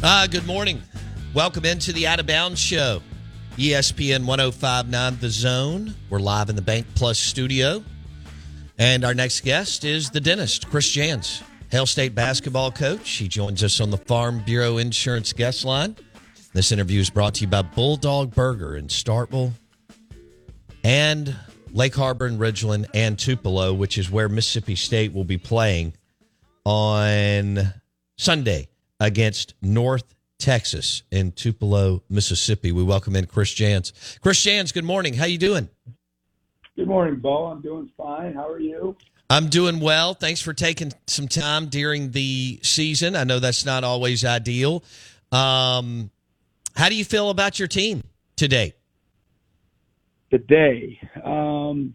Uh, good morning. Welcome into the Out of Bounds Show. ESPN 1059 The Zone. We're live in the BankPlus studio. And our next guest is the dentist, Chris Jans, Hail State basketball coach. He joins us on the Farm Bureau Insurance guest line. This interview is brought to you by Bulldog Burger in Starkville and Lake Harbor and Ridgeland and Tupelo, which is where Mississippi State will be playing on Sunday against North Texas in Tupelo, Mississippi. We welcome in Chris Jans. Chris Jans, good morning. How you doing? Good morning, Bo. I'm doing fine. How are you? I'm doing well. Thanks for taking some time during the season. I know that's not always ideal. Um, how do you feel about your team today? Today, um,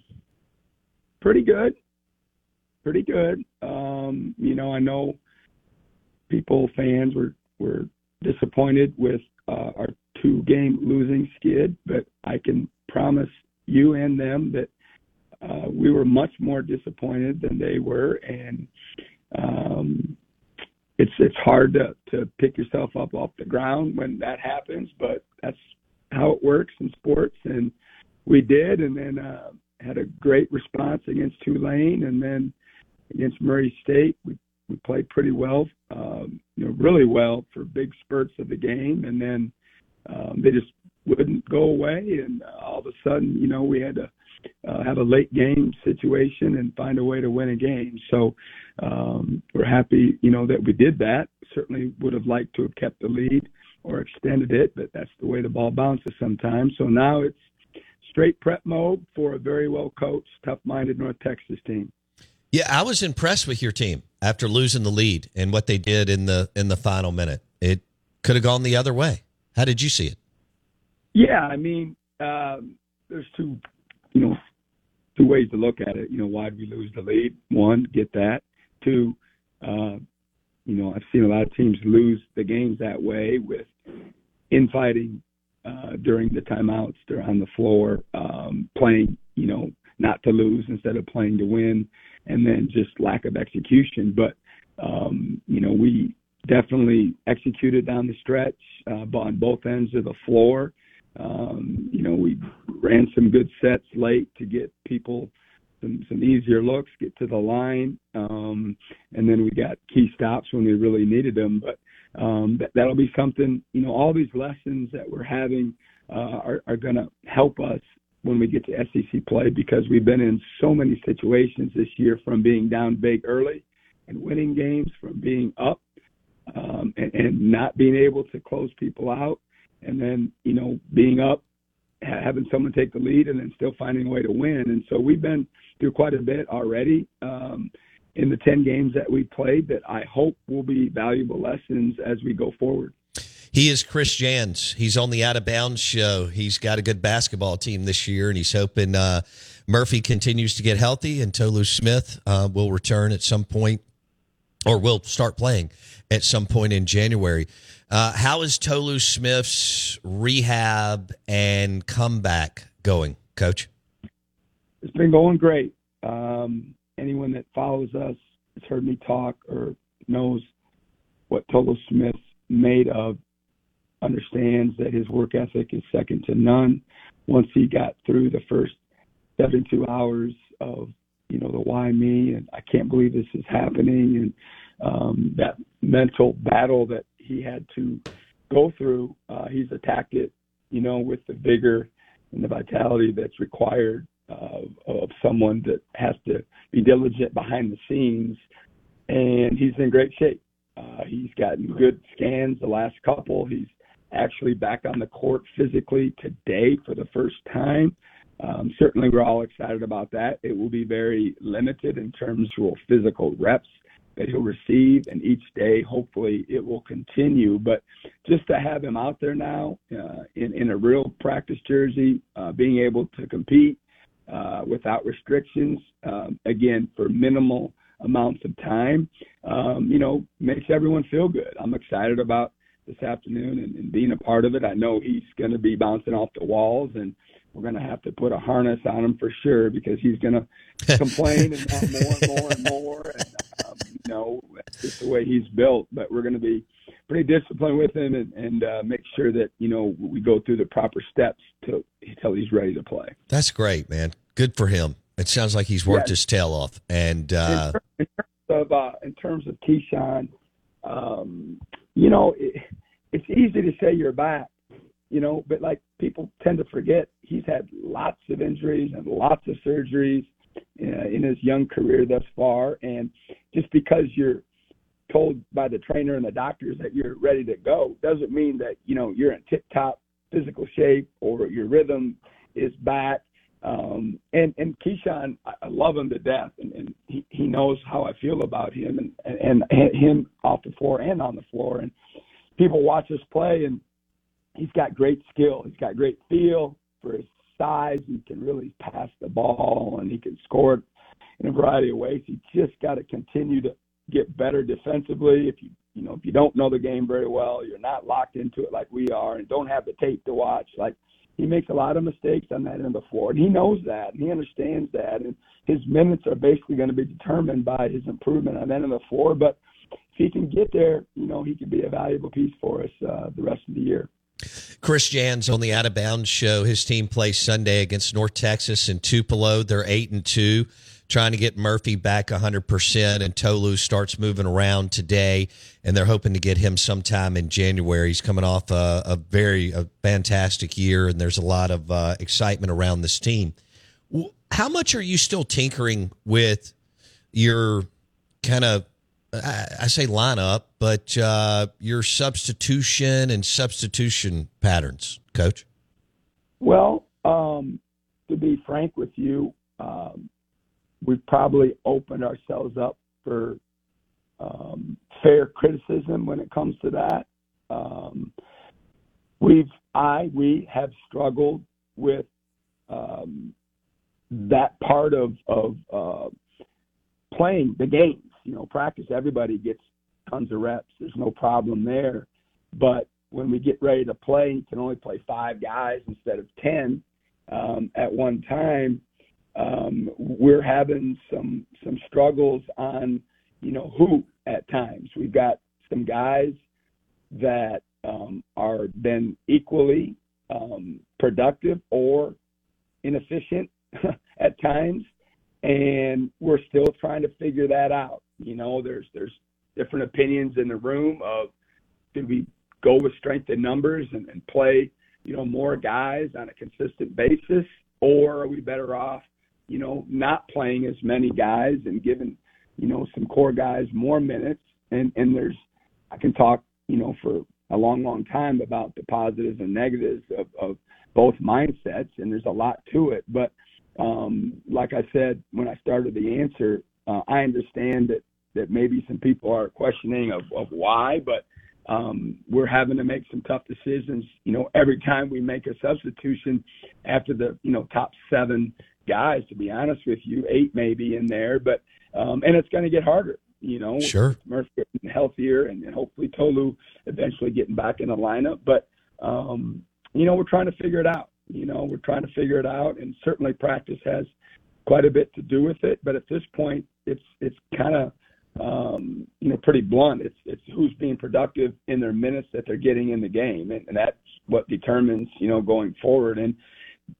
pretty good. Pretty good. Um, you know, I know people, fans were were disappointed with uh, our two game losing skid, but I can promise you and them that uh, we were much more disappointed than they were, and um, it's it's hard to to pick yourself up off the ground when that happens, but that's how it works in sports, and we did, and then uh, had a great response against Tulane, and then against Murray State, we we played pretty well, um, you know, really well for big spurts of the game, and then um, they just wouldn't go away, and all of a sudden, you know, we had to uh, have a late game situation and find a way to win a game. So um, we're happy, you know, that we did that. Certainly would have liked to have kept the lead or extended it, but that's the way the ball bounces sometimes. So now it's straight prep mode for a very well coached, tough minded North Texas team. Yeah, I was impressed with your team after losing the lead and what they did in the in the final minute. It could have gone the other way. How did you see it? Yeah, I mean, um, there's two, you know, two ways to look at it. You know, why did we lose the lead? One, get that. Two, uh, you know, I've seen a lot of teams lose the games that way with infighting uh, during the timeouts. They're on the floor um, playing, you know, not to lose instead of playing to win and then just lack of execution. But um, you know, we definitely executed down the stretch uh, on both ends of the floor. Um, you know, we ran some good sets late to get people some, some easier looks, get to the line, um, and then we got key stops when we really needed them. But um, that, that'll be something. You know, all these lessons that we're having uh, are, are going to help us when we get to SEC play because we've been in so many situations this year from being down big early and winning games, from being up um, and, and not being able to close people out, and then you know being up, having someone take the lead, and then still finding a way to win. And so we've been through quite a bit already. Um, in the 10 games that we played that I hope will be valuable lessons as we go forward. He is Chris Jans. He's on the Out of Bounds show. He's got a good basketball team this year, and he's hoping uh, Murphy continues to get healthy and Tolu Smith uh, will return at some point or will start playing at some point in January. Uh, how is Tolu Smith's rehab and comeback going, Coach? It's been going great. Um, anyone that follows us has heard me talk or knows what Tolu Smith made of understands that his work ethic is second to none. Once he got through the first 72 hours of, you know, the why me and I can't believe this is happening and um, that mental battle that he had to go through, uh, he's attacked it, you know, with the vigor and the vitality that's required uh, of someone that has to be diligent behind the scenes. And he's in great shape. Uh, he's gotten good scans the last couple. He's actually back on the court physically today for the first time. Um, certainly, we're all excited about that. It will be very limited in terms of physical reps that he'll receive, and each day, hopefully, it will continue. But just to have him out there now uh, in, in a real practice jersey, uh, being able to compete uh, without restrictions, um, again, for minimal amounts of time, um, you know, makes everyone feel good. I'm excited about this afternoon and, and being a part of it. I know he's going to be bouncing off the walls, and we're going to have to put a harness on him for sure because he's going to complain and want more and more and more. And um, you know, that's just the way he's built. But we're going to be pretty disciplined with him and, and uh, make sure that you know we go through the proper steps to until he's ready to play. That's great, man. Good for him. It sounds like he's worked yeah. his tail off. And uh, in, terms of uh, in terms of KeShawn, um, you know, it, it's easy to say you're back, you know, but like people tend to forget, he's had lots of injuries and lots of surgeries uh, in his young career thus far. And just because you're told by the trainer and the doctors that you're ready to go doesn't mean that you know you're in tip top physical shape or your rhythm is back. Um, and and KeShawn, I love him to death, and, and he he knows how I feel about him and, and and him the floor and on the floor. And people watch us play, and he's got great skill. He's got great feel for his size. He can really pass the ball, and he can score in a variety of ways. He just got to continue to get better defensively. If you you know if you don't know the game very well, you're not locked into it like we are, and don't have the tape to watch. Like he makes a lot of mistakes on that end of the floor, and he knows that, and he understands that, and his minutes are basically going to be determined by his improvement on that end of the floor. But if he can get there, you know he could be a valuable piece for us uh, the rest of the year. Chris Jans on the Out of Bounds show. His team plays Sunday against North Texas in Tupelo. They're eight and two trying to get Murphy back 100%, and Tolu starts moving around today, and they're hoping to get him sometime in January. He's coming off a, a very a fantastic year, and there's a lot of uh, excitement around this team. How much are you still tinkering with your kind of, I say lineup, but uh, your substitution and substitution patterns, Coach? Well, um, to be frank with you, um, we've probably opened ourselves up for um, fair criticism when it comes to that. Um, we've, I, we have struggled with um, that part of of uh, playing the games. You know, practice. Everybody gets tons of reps. There's no problem there. But when we get ready to play, you can only play five guys instead of ten um, at one time um, we're having some some struggles on you know who at times. We've got some guys that um, are been equally um, productive or inefficient at times, and we're still trying to figure that out. You know, there's there's different opinions in the room of do we go with strength in numbers and, and play you know more guys on a consistent basis, or are we better off you know, not playing as many guys and giving, you know, some core guys more minutes. And and there's, I can talk, you know, for a long, long time about the positives and negatives of, of both mindsets, and there's a lot to it. But um, like I said when I started the answer, uh, I understand that that maybe some people are questioning of, of why, but um, we're having to make some tough decisions. You know, every time we make a substitution after the you know top seven guys, to be honest with you, eight maybe in there, but um, and it's going to get harder. You know, sure. Murphy getting healthier, and, and hopefully Tolu eventually getting back in the lineup. But um, you know, we're trying to figure it out. You know, we're trying to figure it out, and certainly practice has quite a bit to do with it. But at this point, it's it's kind of um, you know pretty blunt. It's it's who's being productive in their minutes that they're getting in the game, and, and that's what determines you know going forward. And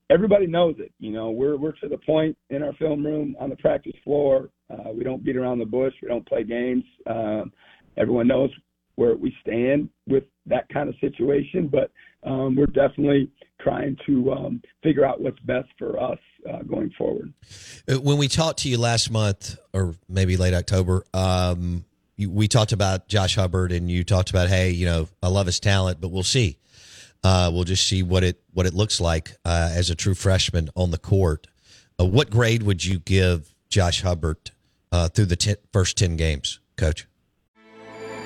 everybody knows it. You know, we're we're to the point in our film room on the practice floor. Uh, we don't beat around the bush. We don't play games. Um, everyone knows where we stand with that kind of situation, but um, we're definitely trying to um, figure out what's best for us uh, going forward. Uh, when we talked to you last month, or maybe late October, um, we talked about Josh Hubbard, and you talked about, hey, you know, I love his talent, but we'll see. Uh, we'll just see what it what it looks like uh, as a true freshman on the court. Uh, what grade would you give Josh Hubbard uh, through the ten, first ten games, Coach?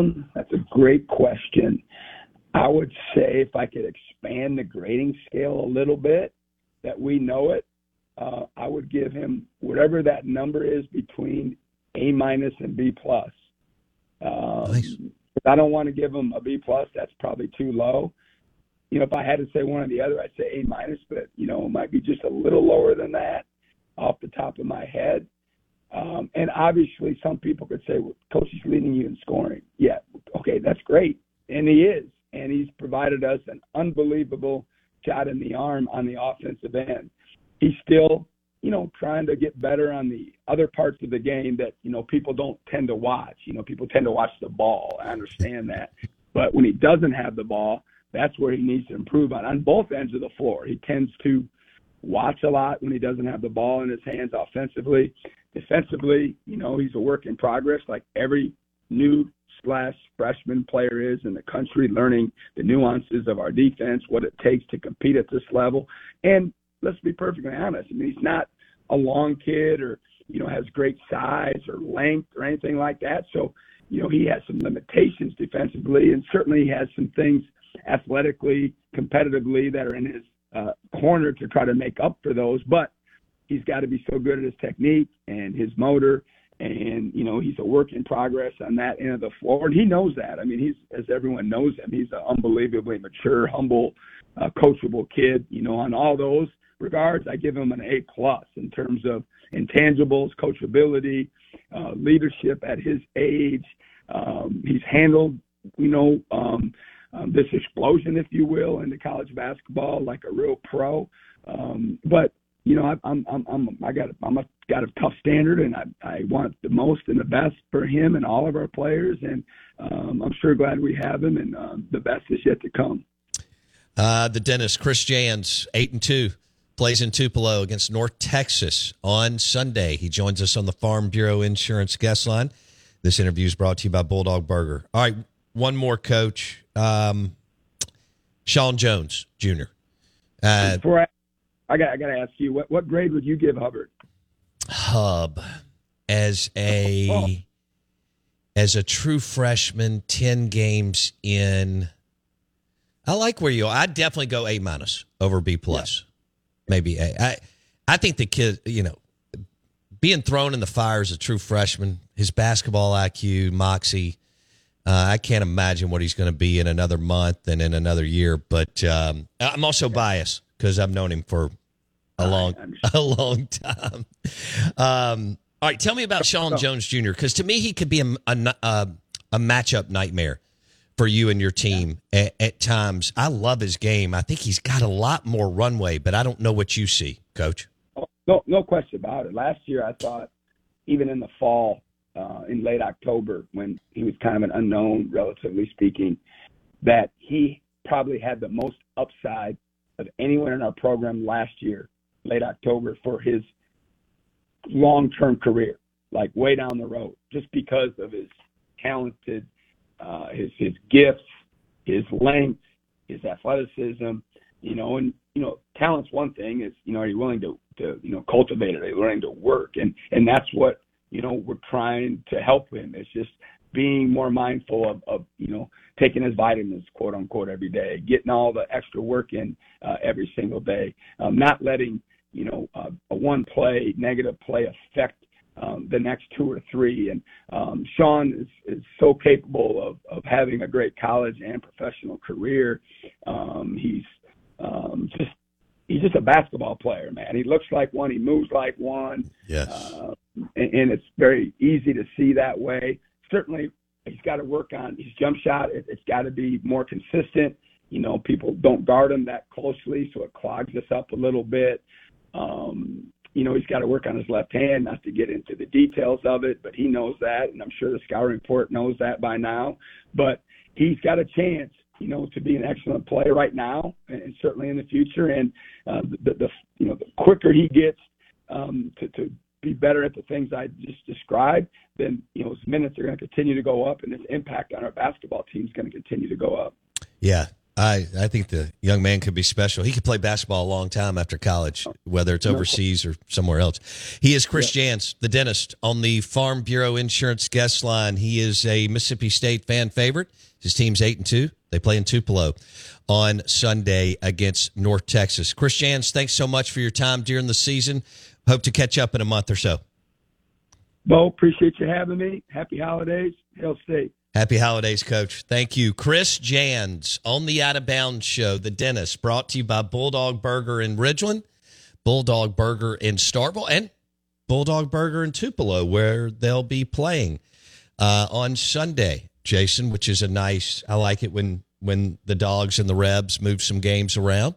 Um, that's a great question. I would say if I could expand the grading scale a little bit, that we know it, uh, I would give him whatever that number is between A minus and B plus. Um, nice. I don't want to give him a B plus. That's probably too low. You know, if I had to say one or the other, I'd say A minus, but you know, it might be just a little lower than that off the top of my head. Um, and obviously, some people could say, well, "Coach is leading you in scoring." Yeah, okay, that's great, and he is, and he's provided us an unbelievable shot in the arm on the offensive end. He's still, you know, trying to get better on the other parts of the game that you know people don't tend to watch. You know, people tend to watch the ball. I understand that, but when he doesn't have the ball, that's where he needs to improve on on both ends of the floor. He tends to watch a lot when he doesn't have the ball in his hands offensively. Defensively, you know, he's a work in progress like every new slash freshman player is in the country, learning the nuances of our defense, what it takes to compete at this level. And let's be perfectly honest. I mean, he's not a long kid or, you know, has great size or length or anything like that. So, you know, he has some limitations defensively and certainly he has some things athletically, competitively that are in his uh, corner to try to make up for those. But he's got to be so good at his technique and his motor. And, you know, he's a work in progress on that end of the floor. And he knows that. I mean, he's, as everyone knows him, he's an unbelievably mature, humble, uh, coachable kid. You know, on all those regards, I give him an A plus in terms of intangibles, coachability, uh, leadership at his age. Um, he's handled, you know, um, um, this explosion, if you will, into college basketball like a real pro. Um, but you know, I, I'm I'm I'm I got I'm a, got a tough standard, and I I want the most and the best for him and all of our players, and um, I'm sure glad we have him, and uh, the best is yet to come. Uh, the dentist Chris Jans, eight and two, plays in Tupelo against North Texas on Sunday. He joins us on the Farm Bureau Insurance guest line. This interview is brought to you by Bulldog Burger. All right, one more coach, um, Shawn Jones Jr. Uh, Before I, I got, I got to ask you, what, what grade would you give Hubbard? Hub as a oh. as a true freshman, ten games in. I like where you are. I'd definitely go A minus over B plus, yeah. maybe A. I I think the kid, you know, being thrown in the fire as a true freshman, his basketball IQ, moxie, uh, I can't imagine what he's going to be in another month and in another year. But um, I'm also biased because I've known him for a long, a long time. Um, all right, tell me about Shawn Jones Jr. Because to me, he could be a, a, a matchup nightmare for you and your team yeah. at, at, times. I love his game. I think he's got a lot more runway, but I don't know what you see, Coach. Oh, no, no question about it. Last year, I thought even in the fall, uh, in late October when he was kind of an unknown, relatively speaking, that he probably had the most upside of anyone in our program last year, late October, for his long term career, like way down the road, just because of his talented, uh, his his gifts, his length, his athleticism, you know, and you know, talent's one thing. Is you know, are you willing to to you know cultivate it? Are you willing to work? And and that's what you know, we're trying to help him. It's just being more mindful of, of you know, taking his vitamins, quote unquote, every day, getting all the extra work in uh, every single day, um, not letting, you know, uh, a one play, negative play affect um, the next two or three. And um, Shawn is, is so capable of, of having a great college and professional career. Um, he's um, just he's just a basketball player, man. He looks like one. He moves like one. Yes. Uh, and, and it's very easy to see that way. Certainly, he's got to work on his jump shot. It, it's got to be more consistent. You know, people don't guard him that closely, so it clogs us up a little bit. Um, you know, he's got to work on his left hand, not to get into the details of it, but he knows that, and I'm sure the scouting report knows that by now. But he's got a chance you know, to be an excellent player right now and certainly in the future. And uh, the, the, you know, the quicker he gets um, to, to be better at the things I just described, then, you know, his minutes are going to continue to go up and his impact on our basketball team is going to continue to go up. Yeah. I, I think the young man could be special. He could play basketball a long time after college, whether it's overseas or somewhere else. He is Chris yeah. Jans, the dentist, on the Farm Bureau Insurance guest line. He is a Mississippi State fan favorite. His team's eight and two. They play in Tupelo on Sunday against North Texas. Chris Jans, thanks so much for your time during the season. Hope to catch up in a month or so. Bo, appreciate you having me. Happy holidays. Hail State. Happy holidays, Coach. Thank you. Chris Jans on the Out of Bounds Show, the dentist, brought to you by Bulldog Burger in Ridgeland, Bulldog Burger in Starkville, and Bulldog Burger in Tupelo, where they'll be playing uh, on Sunday, Jason, which is a nice, I like it when when the dogs and the Rebs move some games around.